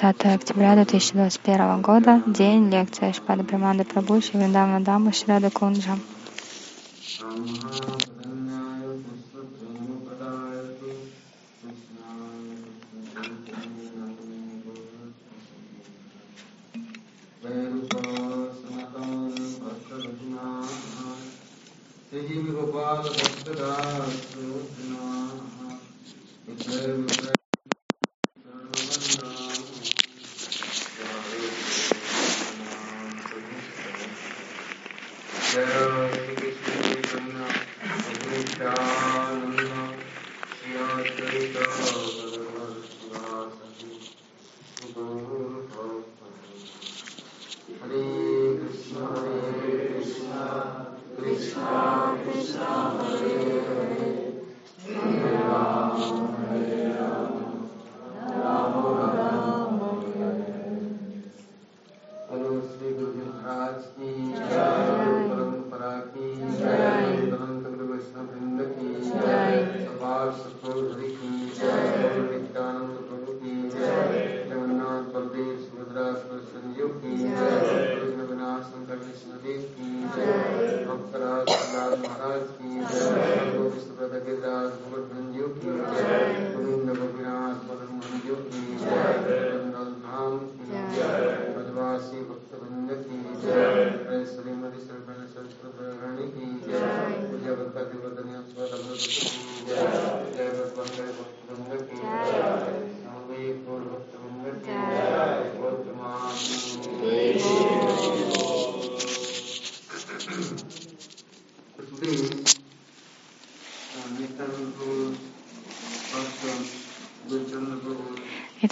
20 октября 2021 года, день, лекция Шпада Браманда Прабhu, Шивриндавна Дама, Шрада Кунджа.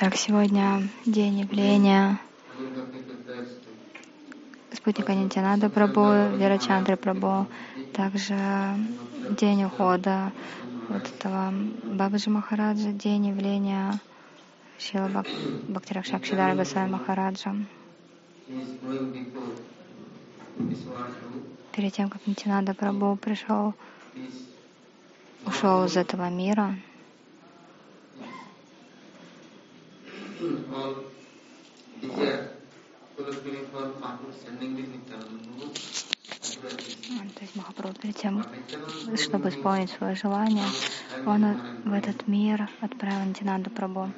Итак, сегодня день явления спутника Нитянада Прабу, Вирачандры Прабу, также день ухода вот этого Бабаджи Махараджа, день явления Шила Бак... Бхактиракшакшидара Госвами Махараджа. Перед тем, как Нитянада Прабу пришел, ушел из этого мира, то есть Махапрабху перед тем, чтобы исполнить свое желание, он в этот мир отправил Нитинанду Прабу.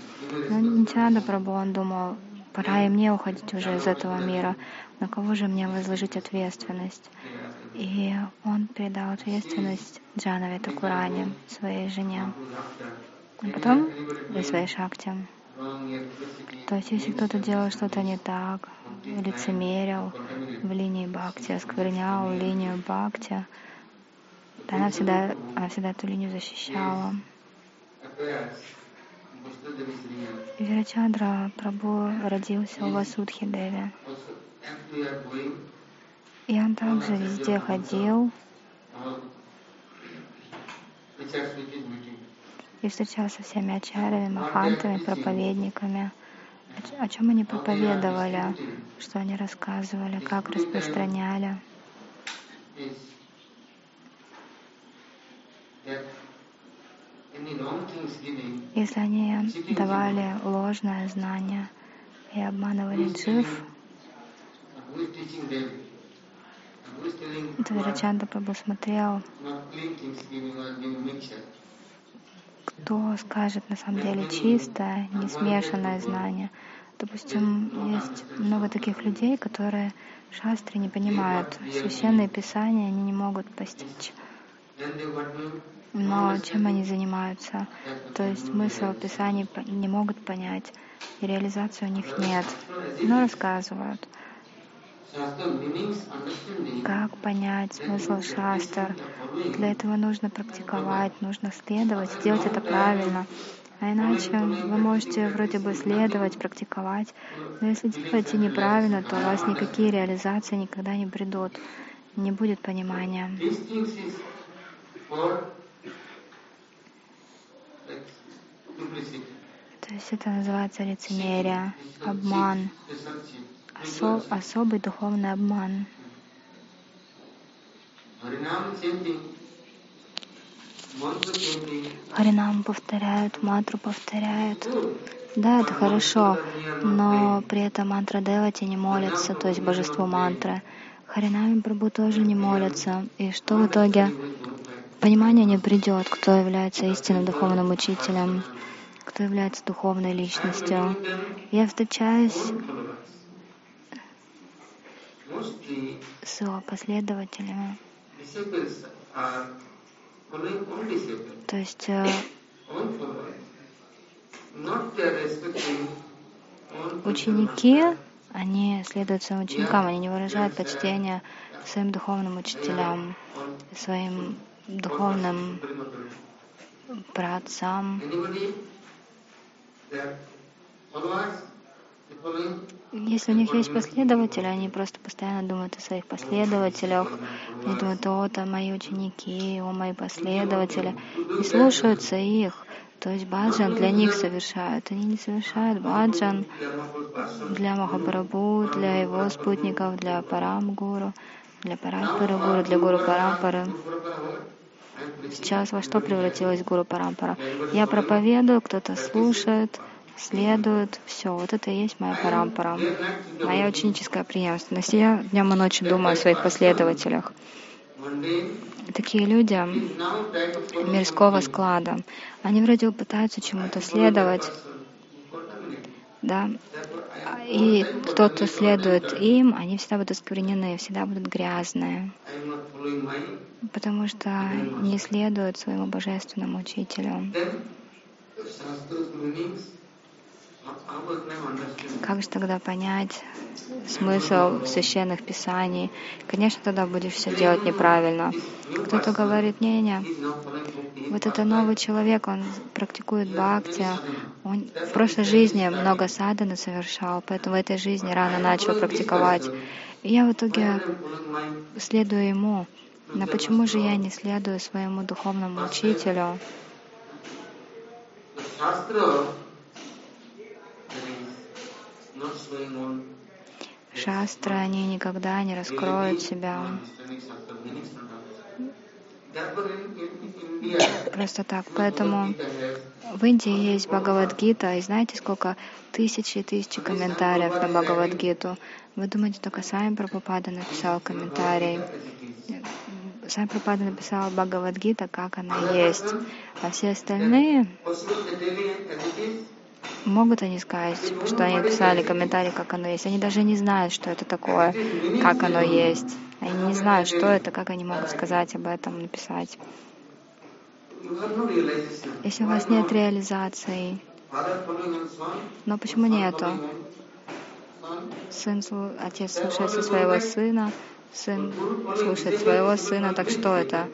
Но Нитинанда Прабу, он думал, пора и мне уходить уже из этого мира. На кого же мне возложить ответственность? И он передал ответственность Джанове Такуране, своей жене. А потом и своей шахте. То есть, если кто-то делал что-то не так, лицемерил в линии бхакти, осквернял линию бхакти, то она всегда, она всегда эту линию защищала. Вирачандра Прабhu родился у Васудхи Деви. И он также везде ходил и встречался со всеми ачарями, махантами, проповедниками. О чем они проповедовали, что они рассказывали, как распространяли. Если они давали ложное знание и обманывали джив, то Вирачанда Прабhu смотрел, кто скажет на самом деле чистое, не смешанное знание. Допустим, есть много таких людей, которые шастры не понимают, священные писания они не могут постичь. Но чем они занимаются? То есть смысл Писаний не могут понять, и реализации у них нет, но рассказывают. Как понять смысл шастр? Для этого нужно практиковать, нужно следовать, сделать это правильно. А иначе вы можете вроде бы следовать, практиковать, но если делаете неправильно, то у вас никакие реализации никогда не придут, не будет понимания. То есть это называется лицемерие, обман особый духовный обман. Харинам повторяют, матру повторяют. Да, это хорошо, но при этом мантра Девати не молятся, то есть божеству мантры. Харинами Прабу тоже не молятся. И что в итоге? Понимание не придет, кто является истинным духовным учителем, кто является духовной личностью. Я встречаюсь с последователями. То есть э, ученики, они следуют своим ученикам, они не выражают почтения своим духовным учителям, своим духовным праотцам. Если у них есть последователи, они просто постоянно думают о своих последователях, они думают, о, это мои ученики, о, мои последователи, и слушаются их. То есть баджан для них совершают. Они не совершают баджан для Махапрабху, для его спутников, для Парамгуру, для Парампара для Гуру Парампары. Сейчас во что превратилась Гуру Парампара? Я проповедую, кто-то слушает, следует. Все, вот это и есть моя парампара, моя ученическая преемственность. Я днем и ночью думаю о своих последователях. Такие люди мирского склада, они вроде пытаются чему-то следовать, да, и тот, кто следует им, они всегда будут осквернены, всегда будут грязные, потому что не следуют своему божественному учителю. Как же тогда понять смысл священных писаний? Конечно, тогда будешь все делать неправильно. Кто-то говорит, не-не, вот это новый человек, он практикует бхакти, он в прошлой жизни много садханы совершал, поэтому в этой жизни рано начал практиковать. И я в итоге следую ему. Но почему же я не следую своему духовному учителю? Шастры, они никогда не раскроют себя. Просто так. Поэтому в Индии есть Бхагавадгита, и знаете, сколько тысячи и тысячи комментариев на Бхагавадгиту. Вы думаете, только сами Прабхупада написал комментарий? Сами Прабхупада написал Бхагавадгита, как она есть. А все остальные Могут они сказать, что они писали комментарий, как оно есть. Они даже не знают, что это такое, как оно есть. Они не знают, что это, как они могут сказать об этом, написать. Если у вас нет реализации, но почему нету? Сын, отец слушается своего сына, сын слушает своего сына, так что это?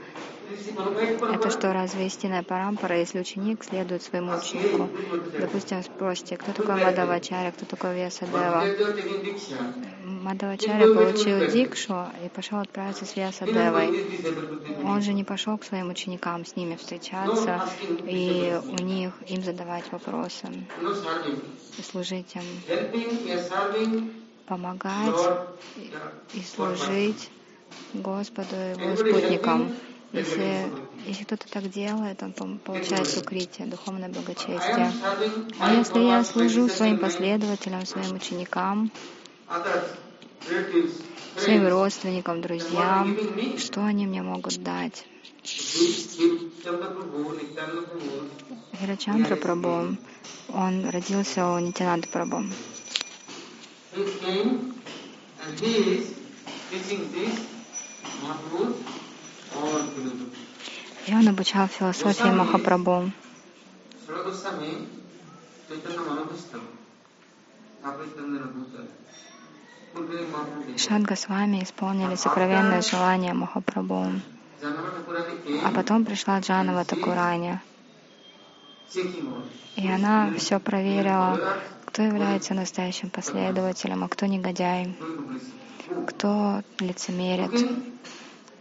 Это что, разве истинная парампара, если ученик следует своему ученику? Допустим, спросите, кто такой Мадавачаря, кто такой Вьясадева? Мадавачаря получил дикшу и пошел отправиться с Вьясадевой. Он же не пошел к своим ученикам с ними встречаться и у них им задавать вопросы служить им, помогать и служить Господу и его спутникам. Если, если кто-то так делает, он получает укрытие, духовное благочестие. А если я служу своим последователям, своим ученикам, своим родственникам, друзьям, что они мне могут дать? Хирачандра Прабhu, он родился у Нитянанда Прабhu. И он обучал философии Махапрабху. С вами исполнили сокровенное желание Махапрабху. А потом пришла Джанова Такурани. И она все проверила, кто является настоящим последователем, а кто негодяй, кто лицемерит.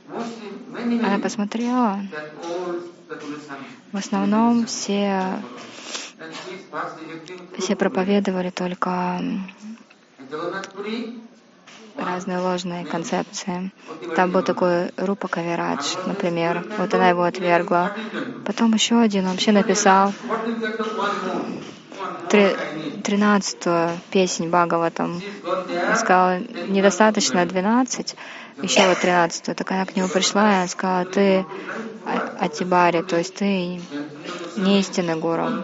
Она посмотрела. В основном все, все проповедовали только разные ложные концепции. Там был такой Рупа Кавирадж, например. Вот она его отвергла. Потом еще один, вообще написал тринадцатую песнь Бхагаватам. Он сказал, недостаточно двенадцать, еще вот тринадцатую. Так она к нему пришла, и она сказала, ты Атибари, то есть ты не истинный гуру.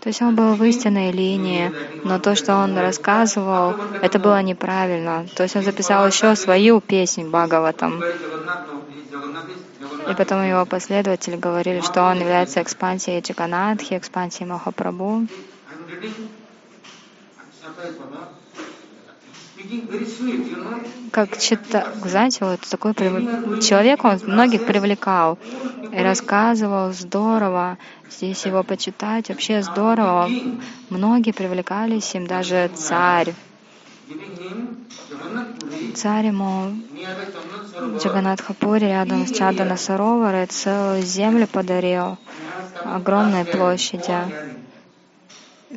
То есть он был в истинной линии, но то, что он рассказывал, это было неправильно. То есть он записал еще свою песню Бхагаватам. И потом его последователи говорили, что он является экспансией Джаганатхи, экспансией Махапрабху. Как чита, знаете, вот такой человек, он многих привлекал и рассказывал здорово. Здесь его почитать вообще здорово. Многие привлекались им, даже царь. Царь ему Джаганатхапури рядом с Чадана Сароварой целую землю подарил, огромной площади.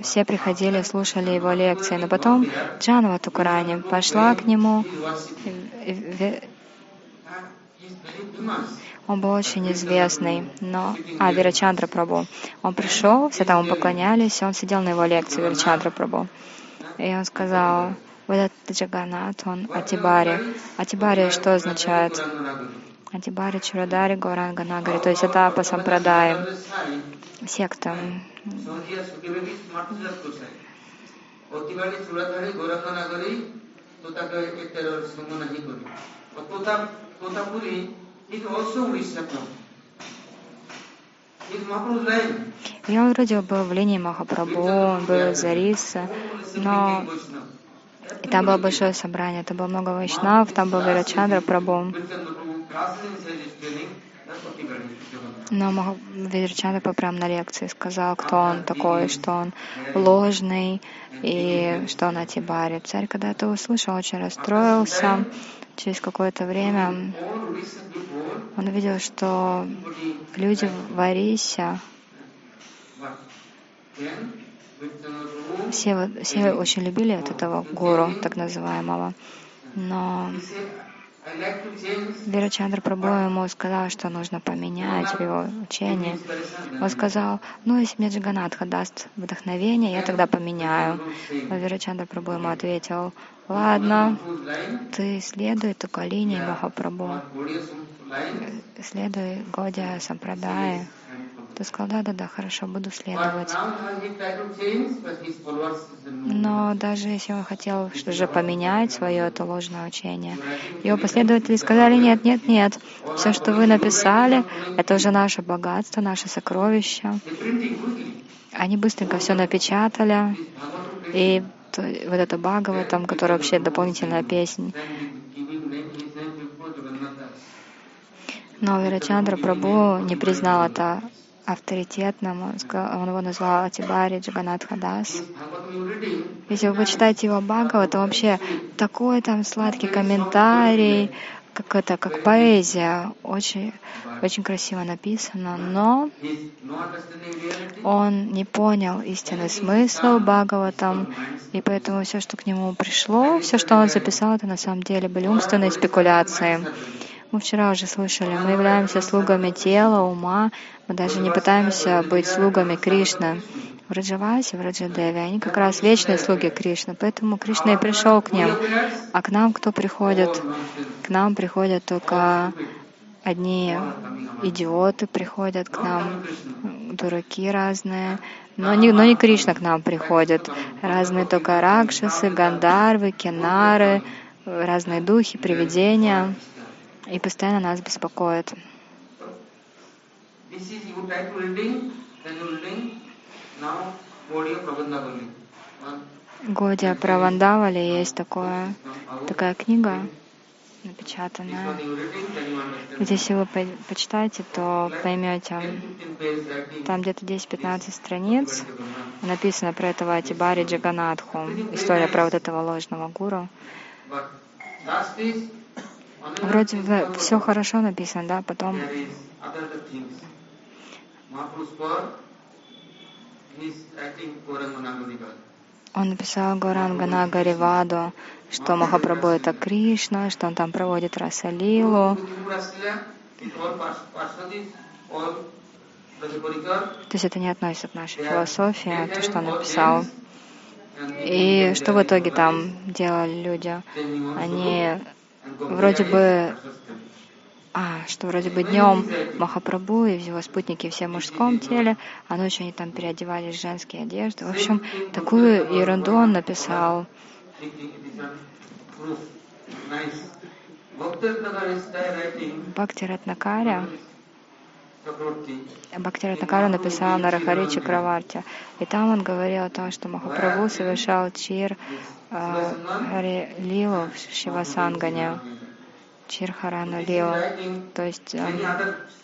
Все приходили, слушали его лекции. Но потом Джанова Тукурани пошла к нему. Он был очень известный, но... А, Вирачандра Прабу. Он пришел, все там поклонялись, он сидел на его лекции, Вирачандра Прабу. И он сказал, вот этот Джаганат, он Атибари. Атибари что означает? Атибари Чурадари Гауранга то есть это по сампрадай, секта. И он вроде был в линии Махапрабху, он был из Ариса, но и там было большое собрание, там было много вайшнав, там был Вирачандра Прабhu. Но Вирачандра прям на лекции сказал, кто он такой, что он ложный и что он Атибари. Царь, когда это услышал, очень расстроился. Через какое-то время он увидел, что люди в Арисе все, все очень любили от этого гуру, так называемого. Но Вирачандра Прабhu ему сказал, что нужно поменять его учение. Он сказал, ну, если мне Джаганатха даст вдохновение, я тогда поменяю. Но Вирачандра Прабhu ему ответил, ладно, ты следуй только линии Махапрабху, следуй Годя Сампрадая. Ты сказал, да, да, да, хорошо, буду следовать. Но даже если он хотел что же поменять свое это ложное учение, его последователи сказали, нет, нет, нет, все, что вы написали, это уже наше богатство, наше сокровище. Они быстренько все напечатали, и вот это Бхагава, там, которая вообще дополнительная песня. Но Вирачандра Прабhu не признал это авторитетным. Он его назвал Атибари Джаганатхадас. Если вы почитаете его Бхагава, то вообще такой там сладкий комментарий, как это, как поэзия, очень, очень красиво написано, но он не понял истинный смысл Бхагаватам, и поэтому все, что к нему пришло, все, что он записал, это на самом деле были умственные спекуляции. Мы вчера уже слышали, мы являемся слугами тела, ума, мы даже не пытаемся быть слугами Кришны. В Раджавасе, в Раджадеве, они как раз вечные слуги Кришны, поэтому Кришна и пришел к ним. А к нам кто приходит? К нам приходят только одни идиоты приходят к нам, дураки разные, но не, но не Кришна к нам приходит. Разные только ракшасы, гандарвы, кенары, разные духи, привидения и постоянно нас беспокоит. Годия Правандавали есть такое, такая книга, напечатанная. Вот если вы почитаете, то поймете, там где-то 10-15 страниц написано про этого Атибари Джаганатху, история про вот этого ложного гуру. Вроде бы все хорошо написано, да, потом Он написал Гуранга Ваду, что Махапрабху это Кришна, что он там проводит Расалилу. То есть это не относится к нашей философии, а то, что он написал. И что в итоге там делали люди? Они вроде бы а, что вроде бы днем Махапрабху и его спутники все в мужском теле, а ночью они там переодевались в женские одежды. В общем, такую ерунду он написал. Бхакти Ратнакаря Бхакти Ратнакара написал на Рахари Чакраварти. И там он говорил о том, что Махапрабху совершал чир э, Лилу в Шивасангане. Чирхарану Лил, то есть э,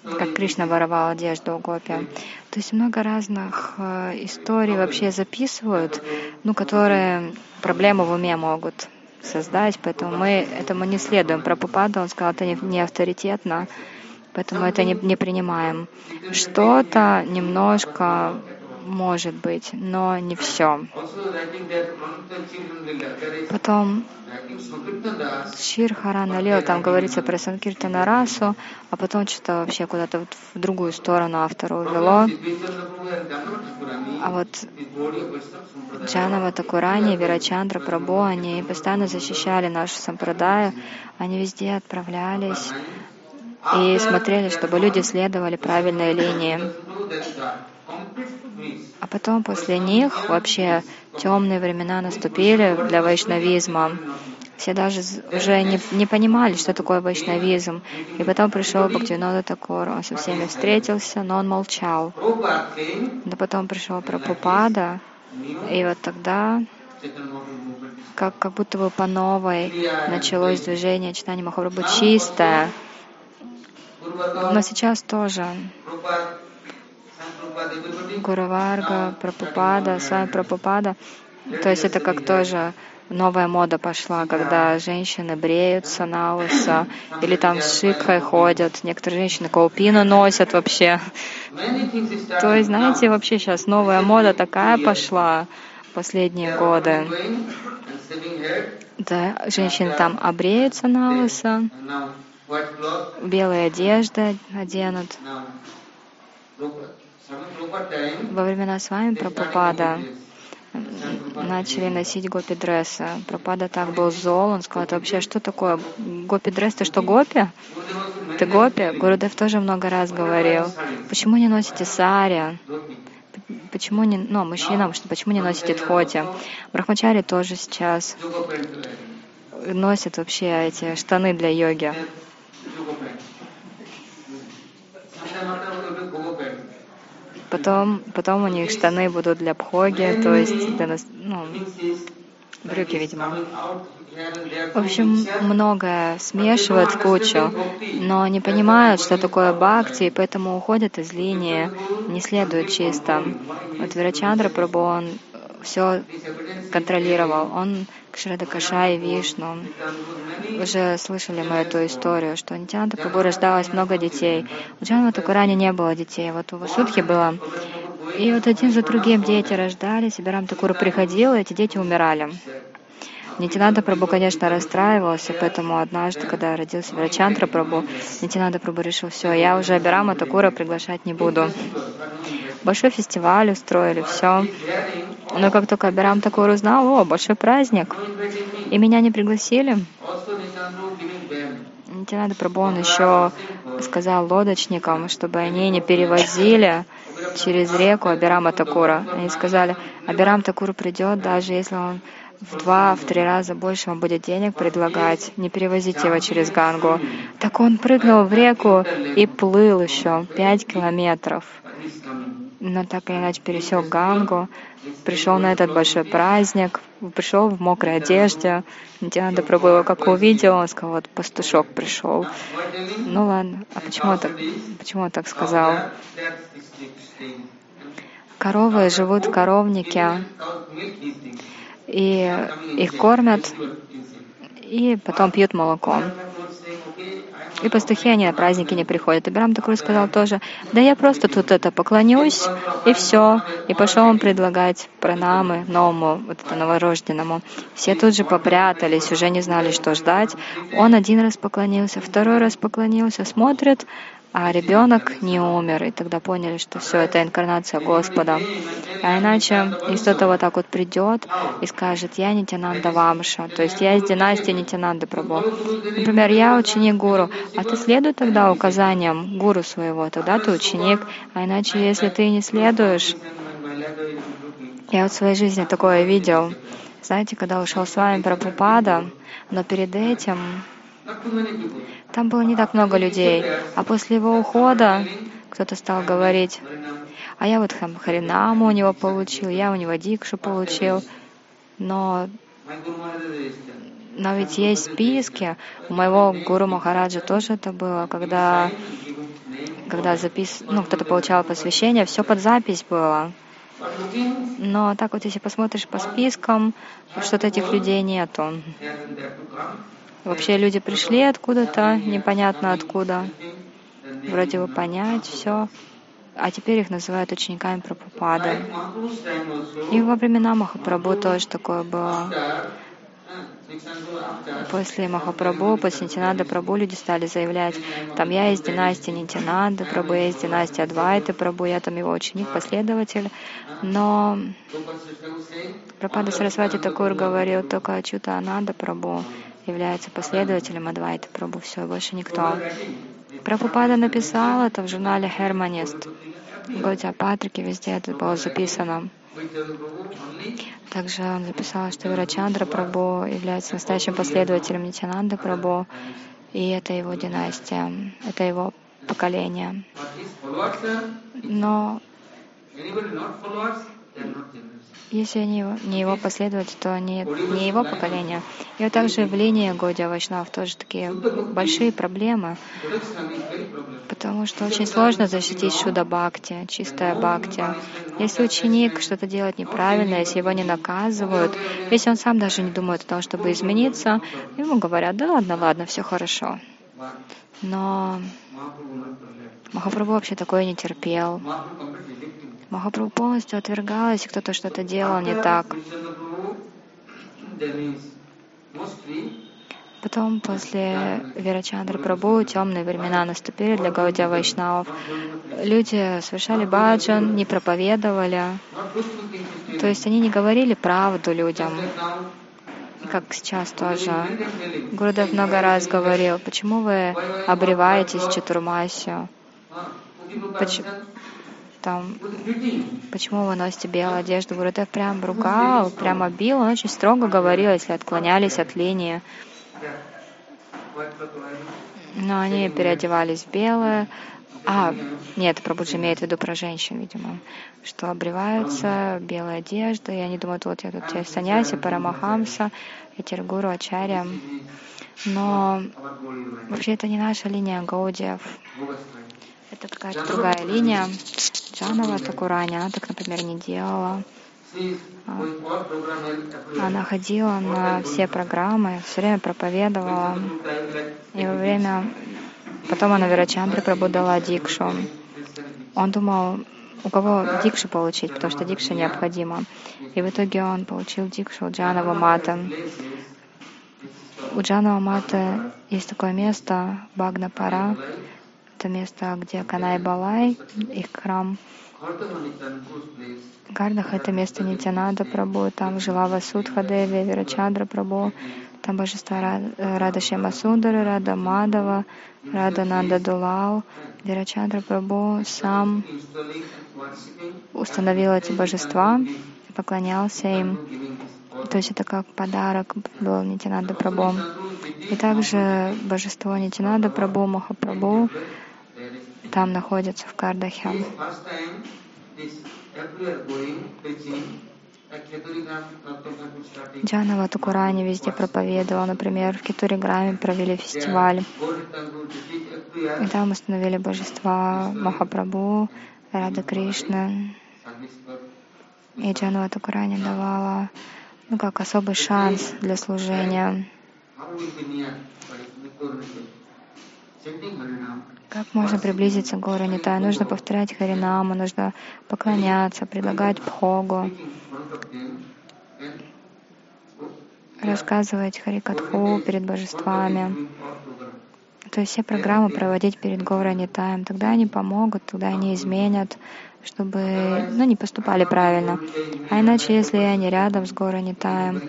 как Кришна воровал одежду у Гопи. То есть много разных э, историй вообще записывают, ну, которые проблемы в уме могут создать, поэтому мы этому не следуем. Про Пупаду он сказал, это не авторитетно, поэтому это не, не принимаем. Что-то немножко может быть, но не все. Потом Шир Харана Лил, там говорится про Санкиртана расу, а потом что-то вообще куда-то в другую сторону автора увело. А вот Джанава Такурани, Вирачандра Прабу, они постоянно защищали нашу сампрадаю, они везде отправлялись и смотрели, чтобы люди следовали правильной линии. А потом после них вообще темные времена наступили для вайшнавизма. Все даже уже не, не понимали, что такое вайшнавизм. И потом пришел Бхактивинода Такур, он со всеми встретился, но он молчал. Но потом пришел Прабхупада, и вот тогда как, как будто бы по новой началось движение читания Махапрабху чистое. Но сейчас тоже Гураварга, Прабхупада, Свами Прабхупада. То есть это как тоже новая мода пошла, когда женщины бреются на лысо, или там с шикхой ходят. Некоторые женщины каупину носят вообще. То есть, знаете, вообще сейчас новая мода такая пошла последние годы. Да, женщины там обреются на лысо, белые одежды оденут. Во времена с вами Прабхупада начали носить гопи-дрессы. Прабхупада так был зол, он сказал, это вообще что такое? Гопи-дресс, ты что, гопи? Ты гопи? Гурудев тоже много раз говорил. Почему не носите сари? Почему не, ну, мужчинам, что, почему не носите тхоти? Брахмачари тоже сейчас носят вообще эти штаны для йоги. Потом, потом у них штаны будут для пхоги, то есть для, ну, брюки, видимо. В общем, многое смешивают в кучу, но не понимают, что такое бхакти, и поэтому уходят из линии, не следуют чисто. Вот Вирачандра Прабhu, он все контролировал. Он Кшрада Кашай, Вишну. Уже слышали мы эту историю, что у Нитянанда Прабhu рождалось много детей. У Джанва Такурани не было детей, вот у Васудхи было. И вот один за другим дети рождались, и Барам Такура приходил, и эти дети умирали. Нитинанда Прабу, конечно, расстраивался, поэтому однажды, когда родился Врачантра Прабу, Нитинанда Прабу решил, все, я уже Абирама Такура приглашать не буду. Большой фестиваль устроили, все. Но как только Абирам Такур узнал, о, большой праздник, и меня не пригласили, Нитинанда Прабу он еще сказал лодочникам, чтобы они не перевозили через реку Абирама Такура. Они сказали, Абирам Такур придет, даже если он в два, в три раза больше вам будет денег предлагать, не перевозите его через Гангу. Так он прыгнул в реку и плыл еще пять километров. Но так или иначе пересек Гангу, пришел на этот большой праздник, пришел в мокрой одежде. Диана его как увидел, он сказал, вот пастушок пришел. Ну ладно, а почему он так, почему он так сказал? Коровы живут в коровнике, и их кормят, и потом пьют молоко. И пастухи, они на праздники не приходят. И Брам Такур сказал тоже, да я просто тут это поклонюсь, и все. И пошел он предлагать пранамы новому, вот это новорожденному. Все тут же попрятались, уже не знали, что ждать. Он один раз поклонился, второй раз поклонился, смотрит, а ребенок не умер. И тогда поняли, что все это инкарнация Господа. А иначе, кто-то вот так вот придет и скажет, я Нитянанда Вамша, то есть я из династии Нитянанды Прабhu. Например, я ученик гуру, а ты следуй тогда указаниям гуру своего, тогда ты ученик. А иначе, если ты не следуешь, я вот в своей жизни такое видел. Знаете, когда ушел с вами Прабхупада, но перед этим там было не так много людей. А после его ухода кто-то стал говорить, а я вот Харинаму у него получил, я у него Дикшу получил. Но, но ведь есть списки. У моего Гуру Махараджа тоже это было, когда, когда запис... ну, кто-то получал посвящение, все под запись было. Но так вот, если посмотришь по спискам, что-то этих людей нету. Вообще люди пришли откуда-то, непонятно откуда, вроде бы понять все, а теперь их называют учениками Прабхупады. И во времена Махапрабху тоже такое было. После Махапрабху, после Нитинада Прабху люди стали заявлять, там я из династии Нитинада Прабху, я из династии Адвайты Прабху, я там его ученик, последователь. Но Прабхада Сарасвати Такур говорил только Ачута Ананда Прабху является последователем Адвайта Прабу, все, больше никто. Прабхупада написал это в журнале. В Гауди Патрике везде это было записано. Также он записал, что Вирачандра Прабу является настоящим последователем Нитянанда Прабу, и это его династия, это его поколение. Но если они его, не его последователи, то не, не его поколение. И вот также в линии Годя Вайшнав тоже такие большие проблемы, потому что очень сложно защитить Шуда Бхакти, чистая Бхакти. Если ученик что-то делает неправильно, если его не наказывают, если он сам даже не думает о том, чтобы измениться, ему говорят, да ладно, ладно, все хорошо. Но Махапрабху вообще такое не терпел. Махапрабху полностью отвергал, если кто-то что-то делал не так. Потом, после Вирачандра Прабху, темные времена наступили для Гаудия Вайшнавов. Люди совершали баджан, не проповедовали. То есть они не говорили правду людям, как сейчас тоже. Гурудев много раз говорил, почему вы обреваетесь чатурмасию? Почему? Там, почему вы носите белую одежду. Гурудев прям ругал, прямо бил, он очень строго говорил, если отклонялись от линии. Но они переодевались в белое. А, нет, Прабуджи имеет в виду про женщин, видимо, что обреваются белой одеждой, и они думают, вот я тут я саньяси, парамахамса, я Тиргуру, Ачарья. Но вообще это не наша линия Гаудиев. Это какая-то другая линия. Джанова Такурани, она так, например, не делала. А, она ходила на все программы, все время проповедовала. И во время... Потом она Верачандре пробудала дикшу. Он думал, у кого дикшу получить, потому что дикша необходима. И в итоге он получил дикшу у Джанова Мата. У Джанова Мата есть такое место, Багнапара, это место, где Канай Балай, их храм. Гардах — это место Нитянада Прабу, там жила Васудха Деви, Вирачандра Прабу, там божества Рада Шема Сундара, Рада Мадава, Рада Нанда Дулал. Вирачандра Прабу сам установил эти божества, поклонялся им. То есть это как подарок был Нитянада Прабу. И также божество Нитянада Прабу, Махапрабу, там находится в Кардахе. Джанава Тукурани везде проповедовал. Например, в Китуриграме провели фестиваль. И там установили божества Махапрабху, Рада Кришна. И Джанава Тукурани давала ну, как особый шанс для служения. Как можно приблизиться к Гору Нитай? Нужно повторять Харинаму, нужно поклоняться, предлагать Бхогу, рассказывать Харикатху перед божествами. То есть все программы проводить перед Гора Нитаем. Тогда они помогут, тогда они изменят, чтобы ну, не поступали правильно. А иначе, если они рядом с Гора Нитаем,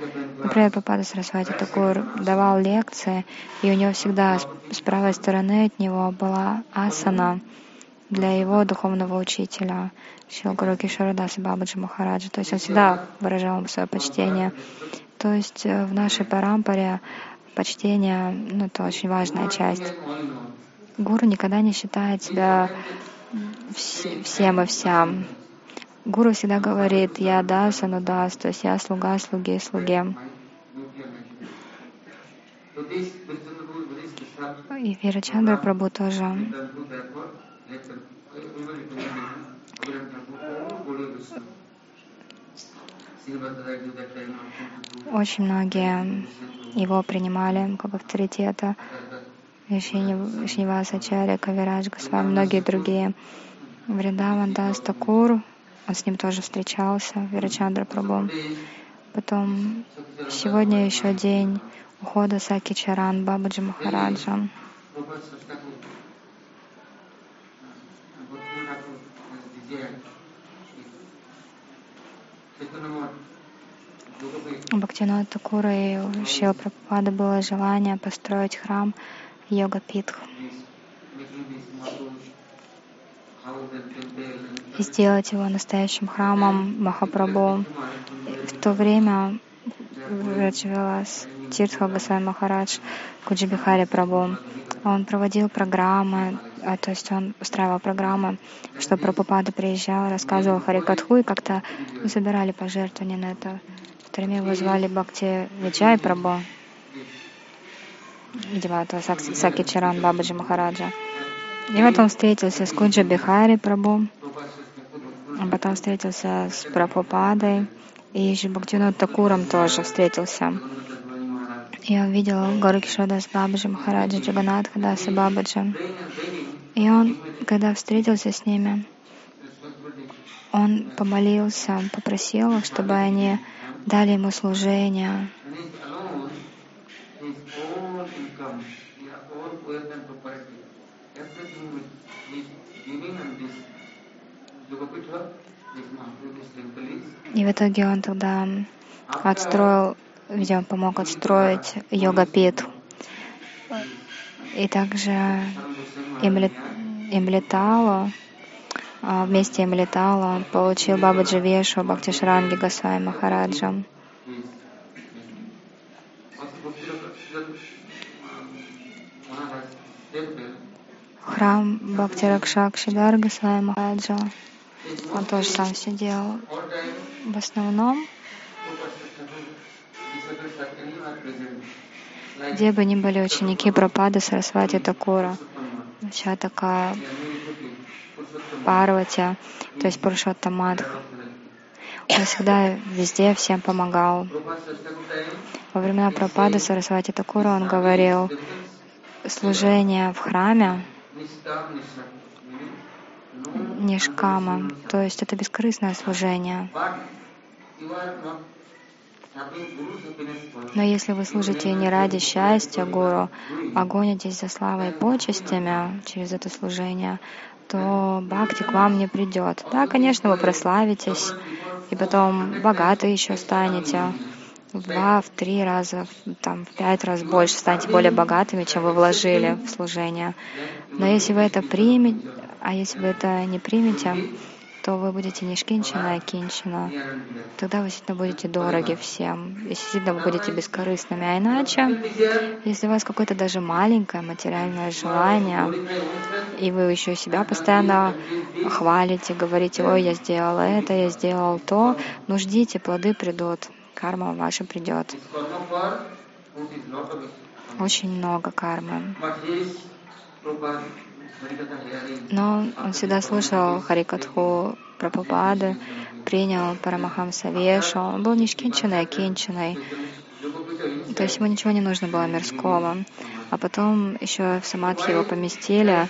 например, Папада Сарасвати Такур давал лекции, и у него всегда с правой стороны от него была асана для его духовного учителя, Шилгуру Кишарадаса Бабаджи Махараджа. То есть он всегда выражал ему свое почтение. То есть э, в нашей парампаре почтение ну, это очень важная часть. Гуру никогда не считает себя всем и вся. Гуру всегда говорит, я даса, но дас, то есть я слуга, слуги, слуге. И Вирачандра Прабhu тоже очень многие его принимали как авторитета. Шриваса Чаря, Кавирадж Госвами, многие другие. Вриндаван Дас Такур, он с ним тоже встречался, Вирачандра Прабhu. Потом сегодня еще день ухода Саки Чаран, Бабаджи Махараджа. У Такура и Шила Прабхупада было желание построить храм Йога Питх и сделать его настоящим храмом Махапрабху. В то время Раджвилас Тиртха Гасай Махарадж Куджибихари Прабху. Он проводил программы, а, то есть он устраивал программы, что Прабхупада приезжал, рассказывал Харикатху, и как-то собирали пожертвования на это. В то время его звали Бхакти Виджай Прабху, видимо, это Саки Чаран Бабаджи Махараджа. И вот он встретился с Куджа Бихари Прабху, а потом встретился с Прабхупадой, и Бхактинот Такуром тоже встретился. И он видел Горакишодас Бабаджи Махараджа, Джаганатха Даса Бабаджа. И он, когда встретился с ними, он помолился, попросил их, чтобы они дали ему служение. И в итоге он тогда отстроил где он помог отстроить йога-пит. И также Имлетало, а, вместе Имлетало получил Бабаджи Вешу Бхактишранги Госвами Махараджа. Храм Бхактиракшак Шидар Госвами Махараджа. Он тоже сам все делал. В основном где бы ни были ученики Пропада Сарасвати Такура, такая Парвати, то есть Пурушоттамадх. Он всегда везде всем помогал. Во времена Пропада Сарасвати Такура он говорил, служение в храме нишкама, то есть это бескорыстное служение. Но если вы служите не ради счастья Гуру, а гонитесь за славой и почестями через это служение, то бхакти к вам не придет. Да, конечно, вы прославитесь, и потом богаты еще станете два, в три раза, там, в пять раз больше станете более богатыми, чем вы вложили в служение. Но если вы это примете, а если вы это не примете, то вы будете не шкинчина, а кинчина. Тогда вы действительно будете дороги всем, если действительно вы будете бескорыстными. А иначе, если у вас какое-то даже маленькое материальное желание, и вы еще себя постоянно хвалите, говорите, ой, я сделал это, я сделал то, ну ждите, плоды придут, карма ваша придет. Очень много кармы. Но он всегда слушал Харикатху Прабхупады, принял Парамахамса Вешу. Он был не шкинчиной, а кинчиной. То есть ему ничего не нужно было мирского. А потом еще в Самадхи его поместили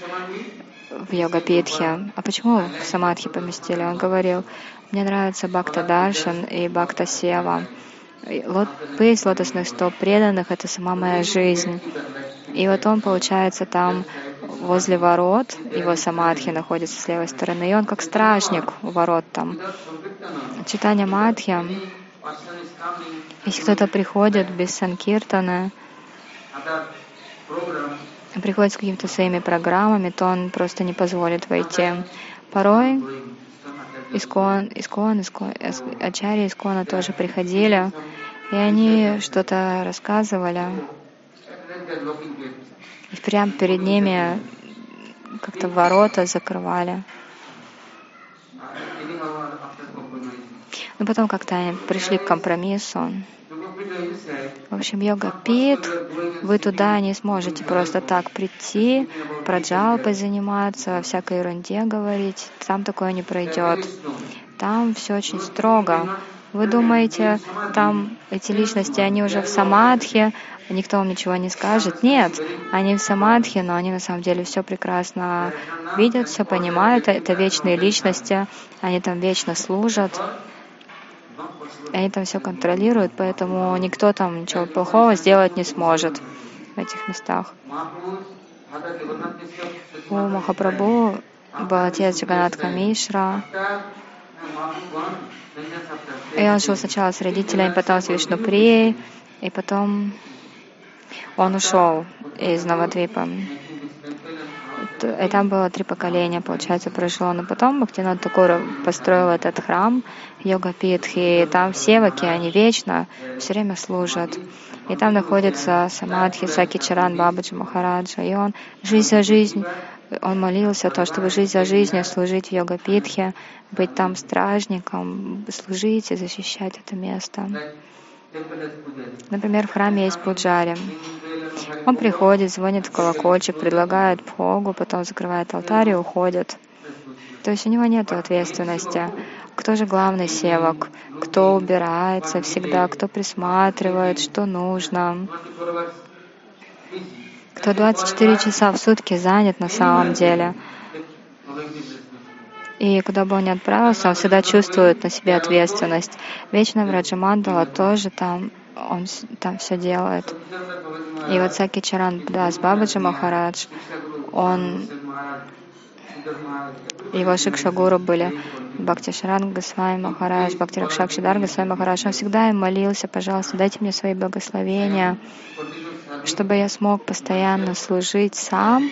в йога-питхе. А почему в Самадхи поместили? Он говорил, мне нравится Бхакта Даршан и Бхакта Сева. Пояс лотосных стоп преданных — это сама моя жизнь. И вот он, получается, там возле ворот, его самадхи находится с левой стороны, и он как стражник у ворот там. Читание Мадхи, если кто-то приходит без санкиртана, приходит с какими-то своими программами, то он просто не позволит войти. Порой Искон, Искон, Искон, Ачарьи Искона тоже приходили, и они что-то рассказывали. И прямо перед ними как-то ворота закрывали. Но потом как-то они пришли к компромиссу. В общем, йога пит, вы туда не сможете просто так прийти, проджалпой заниматься, всякой ерунде говорить. Там такое не пройдет. Там все очень строго. Вы думаете, там эти личности, они уже в самадхи, никто вам ничего не скажет? Нет, они в самадхи, но они на самом деле все прекрасно видят, все понимают. Это вечные личности, они там вечно служат. Они там все контролируют, поэтому никто там ничего плохого сделать не сможет в этих местах. У Махапрабху был отец Джаганатха Мишра, и он жил сначала с родителями, потом с Вишнуприей, и потом он ушел из Навадвипа. И там было три поколения, получается, прошло. Но потом Бхактинат Такур построил этот храм Йога Питхи, и там все ваки, они вечно все время служат. И там находится Самадхи Саки Чаран Бабаджи Махараджа. И он жизнь за жизнь он молился то, чтобы жить за жизнью, служить в йога-питхе, быть там стражником, служить и защищать это место. Например, в храме есть пуджари. Он приходит, звонит в колокольчик, предлагает пхогу, потом закрывает алтарь и уходит. То есть у него нет ответственности. Кто же главный севок? Кто убирается всегда? Кто присматривает? Что нужно? кто 24 часа в сутки занят на самом деле. И куда бы он ни отправился, он всегда чувствует на себе ответственность. Вечно Враджамандала тоже там, он там все делает. И вот Саки Чаран Дас Бабаджи Махарадж, он его Шикшагуру были Бхакти Шаран Госвами Махарадж, Бхакти Ракшакшидар Госвами Махарадж. Он всегда им молился, пожалуйста, дайте мне свои благословения чтобы я смог постоянно служить сам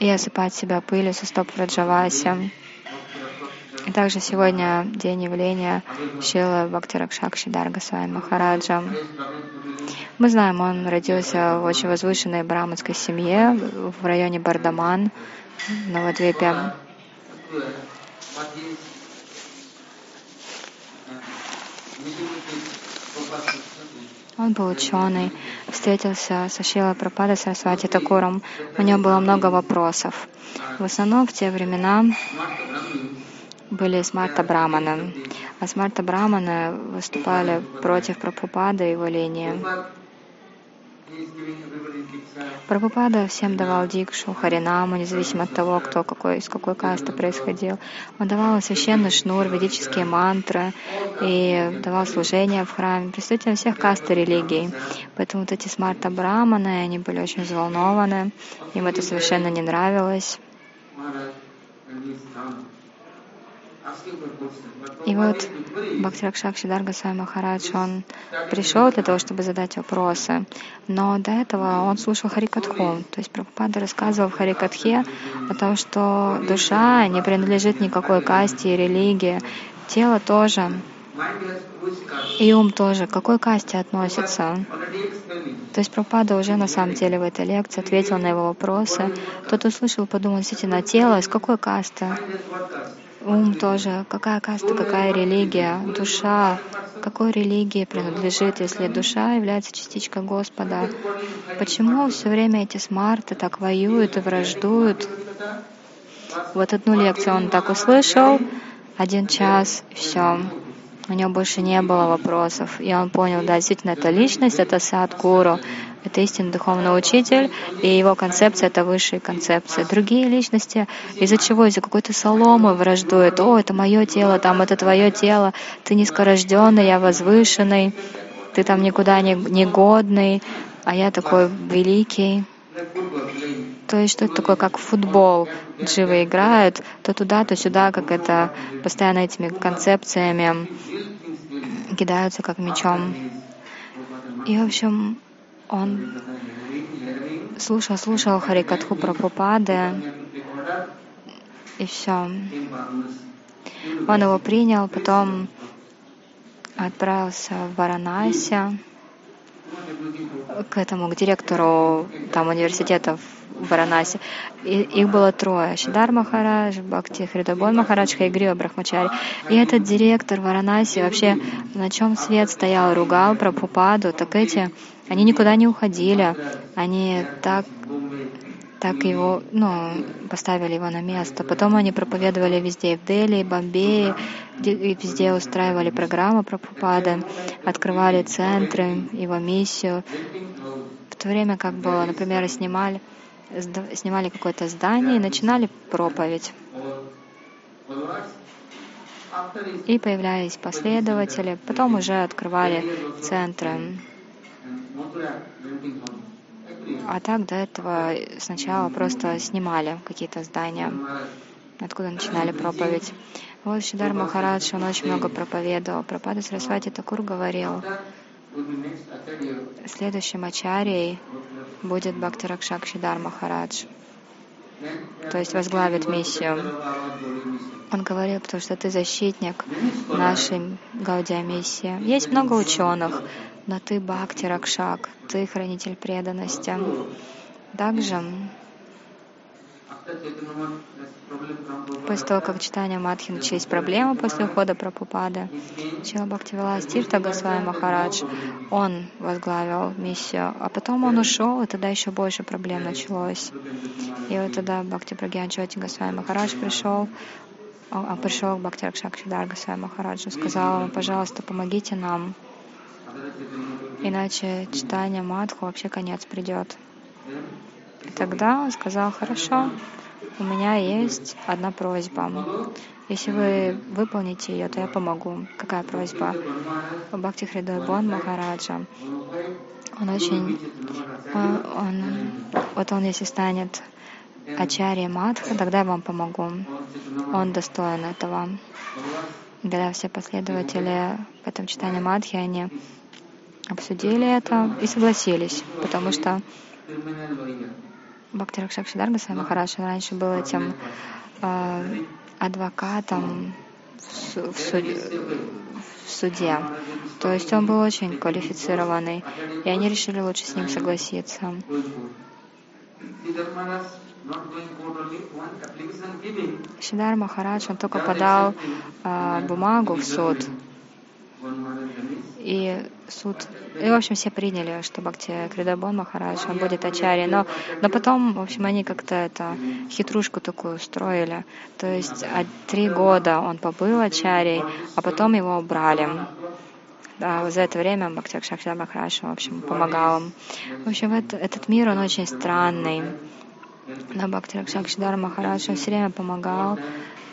и осыпать себя пылью со стоп Раджаваси. И также сегодня день явления Шила Бхактиракшакши Дарга Свами Махараджа. Мы знаем, он родился в очень возвышенной браманской семье в районе Бардаман, Новодвипе. Он был ученый, встретился со Шилой Пропада Сарасвати Такуром. У него было много вопросов. В основном в те времена были Смарта Браманы. А Смарта Браманы выступали против Прабхупада и его линии. Прабхупада всем давал дикшу, харинаму, независимо от того, кто какой, из какой касты происходил. Он давал священный шнур, ведические мантры и давал служение в храме представителям всех каст и религий. Поэтому вот эти смарта браманы, они были очень взволнованы, им это совершенно не нравилось. И вот Бхактиракшак Сидарга Сай Махарадж, он пришел для того, чтобы задать вопросы, но до этого он слушал Харикатху. То есть Прабхупада рассказывал в Харикатхе о том, что душа не принадлежит никакой касте и религии, тело тоже, и ум тоже. К какой касте относится? То есть Пропада уже на самом деле в этой лекции ответил на его вопросы. Тот услышал, подумал, действительно, тело, из какой касты? Ум тоже. Какая каста, какая религия? Душа. Какой религии принадлежит, если душа является частичкой Господа? Почему все время эти смарты так воюют и враждуют? Вот одну лекцию он так услышал, один час, и все. у него больше не было вопросов. И он понял, да, действительно, это личность, это садгуру, это истинный духовный учитель, и его концепция — это высшие концепции. Другие личности из-за чего? Из-за какой-то соломы враждуют. О, это мое тело, там это твое тело, ты низкорожденный, я возвышенный, ты там никуда не, не годный, а я такой великий. То есть что это такое, как футбол. Дживы играют то туда, то сюда, как это постоянно этими концепциями кидаются как мечом. И, в общем, он слушал, слушал Харикатху Прабхупады, и все. Он его принял, потом отправился в Варанаси к этому, к директору там университета в Варанаси. И, их было трое. Шидар Махарадж, Бхакти Хридабон Махарадж, Хайгрива Брахмачари. И этот директор Варанаси вообще на чем свет стоял, ругал про Пупаду, так эти, они никуда не уходили. Они так так его, ну, поставили его на место. Потом они проповедовали везде, в Дели, Бомбее, везде устраивали программы про Пупады, открывали центры, его миссию. В то время как бы, например, снимали, снимали какое-то здание и начинали проповедь. И появлялись последователи, потом уже открывали центры. А так до этого сначала просто снимали какие-то здания, откуда начинали проповедь. Вот Шидар Махарадж, он очень много проповедовал. Пропада Сарасвати Такур говорил, следующим ачарьей будет Бхактиракшак Шидар Махарадж, то есть возглавит миссию. Он говорил, потому что ты защитник нашей Гаудия миссии. Есть много ученых, но ты Бхакти Ракшак, ты хранитель преданности. Также После того, как читание Мадхи начались проблемы после ухода Прабхупады, Чила Бхактивилас Тирта Госвами Махарадж, он возглавил миссию, а потом он ушел, и тогда еще больше проблем началось. И вот тогда Бхакти Прагьян Чоти Госвами Махарадж пришел, он пришел к Бхакти Ракшакшидар Госвами Махараджу, сказал ему, пожалуйста, помогите нам, иначе читание Мадху вообще конец придет. И тогда он сказал, хорошо, у меня есть одна просьба. Если вы выполните ее, то я помогу. Какая просьба? Бхакти Хридой Бон Махараджа. Он очень... Он, он, вот он, если станет Ачарья Мадха, тогда я вам помогу. Он достоин этого. Когда все последователи в этом читании Мадхи, они обсудили это и согласились, потому что Бхакти Ракшакшидар Госвами Махарадж раньше был этим э, адвокатом в, в, суд, в суде. То есть он был очень квалифицированный, и они решили лучше с ним согласиться. Шидар Махарадж, он только подал э, бумагу в суд, и суд, и, в общем, все приняли, что Бхакти Кридабон Махарадж, он будет Ачари. Но, но потом, в общем, они как-то это хитрушку такую устроили. То есть три года он побыл Ачарей, а потом его убрали. А за это время Бхакти Шакшар Махарадж, в общем, помогал им. В общем, это, этот мир, он очень странный. Но Бхакти Ракшакшидар Махарадж, все время помогал,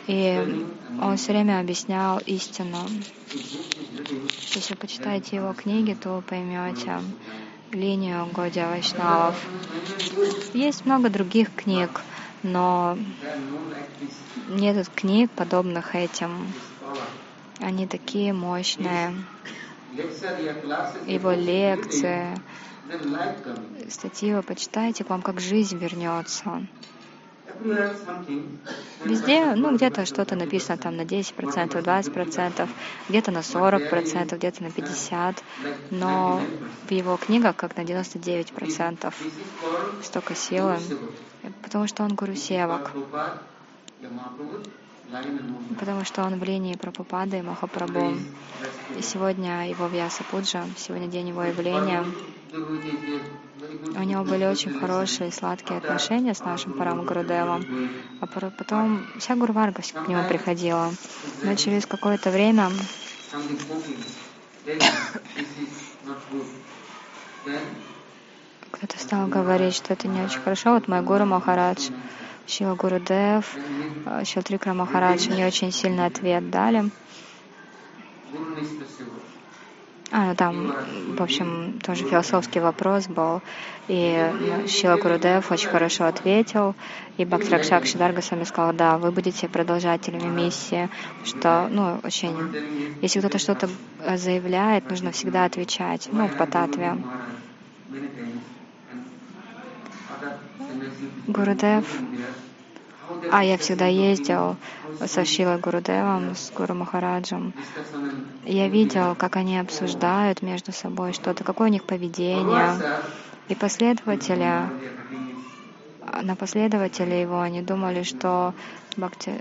и он все время объяснял истину. Если почитаете его книги, то поймете линию Годия Вайшнавов. Есть много других книг, но нет книг, подобных этим. Они такие мощные. Его лекции, статьи вы почитайте, к вам как жизнь вернется. Везде, ну, где-то что-то написано там на 10%, 20%, где-то на 40%, где-то на 50%, но в его книгах как на 99% столько силы, потому что он гуру севак, потому что он в линии Прабхупады и Махапрабху. И сегодня его Вьяса Пуджа, сегодня день его явления. У него были очень хорошие, сладкие отношения с нашим Парам Гурудевом. А потом вся Гурварга к нему приходила. Но через какое-то время Кто-то стал говорить, что это не очень хорошо. Вот мой гуру Махарадж, Шила Гурудев, Шилтрикра Махарадж не очень сильный ответ дали. А, там, в общем, тоже философский вопрос был. И ну, Шила Гурудев очень хорошо ответил. И Бхактиракшак Шидарга с сказал, да, вы будете продолжателями миссии. Что, ну, очень... Если кто-то что-то заявляет, нужно всегда отвечать. Ну, по татве. Гурудев а я всегда ездил со Шилой Гурудевом, с Гуру Махараджем. Я видел, как они обсуждают между собой что-то, какое у них поведение. И последователи, на последователей его они думали, что Бхакти,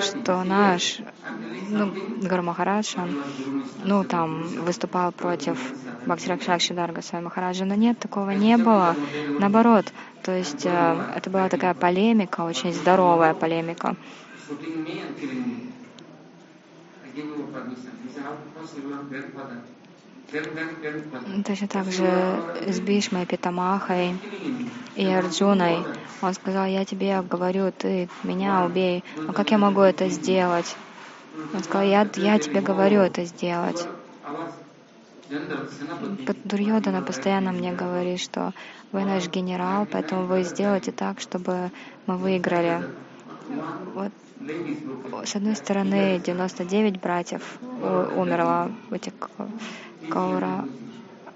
что наш, ну, Гуру Махарадж, он, ну, там, выступал против Бхактиракшакши Свами Махараджа, но нет, такого не было. Наоборот, то есть э, это была такая полемика, очень здоровая полемика. Точно так же с Бишмой, Питамахой и Арджуной. Он сказал, я тебе говорю, ты меня убей. Но как я могу это сделать? Он сказал, я, я тебе говорю это сделать. Дурьодана постоянно мне говорит, что вы наш генерал, поэтому вы сделаете так, чтобы мы выиграли. Вот с одной стороны 99 братьев умерло в этих Каура,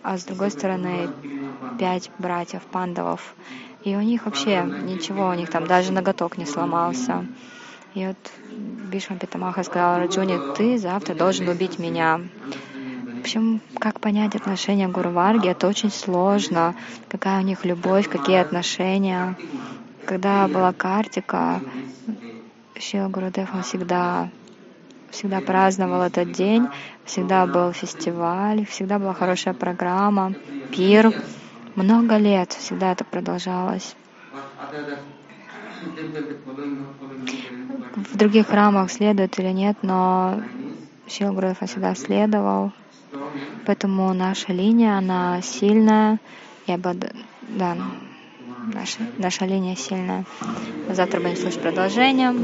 а с другой стороны пять братьев пандавов. И у них вообще ничего, у них там даже ноготок не сломался. И вот Бишма Питамаха сказал Раджуне, ты завтра должен убить меня. В общем, как понять отношения Гуру Варги, это очень сложно. Какая у них любовь, какие отношения. Когда была Картика, Шила Гурудев, он всегда всегда праздновал этот день, всегда был фестиваль, всегда была хорошая программа, пир. Много лет всегда это продолжалось. В других храмах следует или нет, но Шилгуров всегда следовал. Поэтому наша линия, она сильная. Я бы, да, наша, наша линия сильная. Завтра будем слушать продолжение.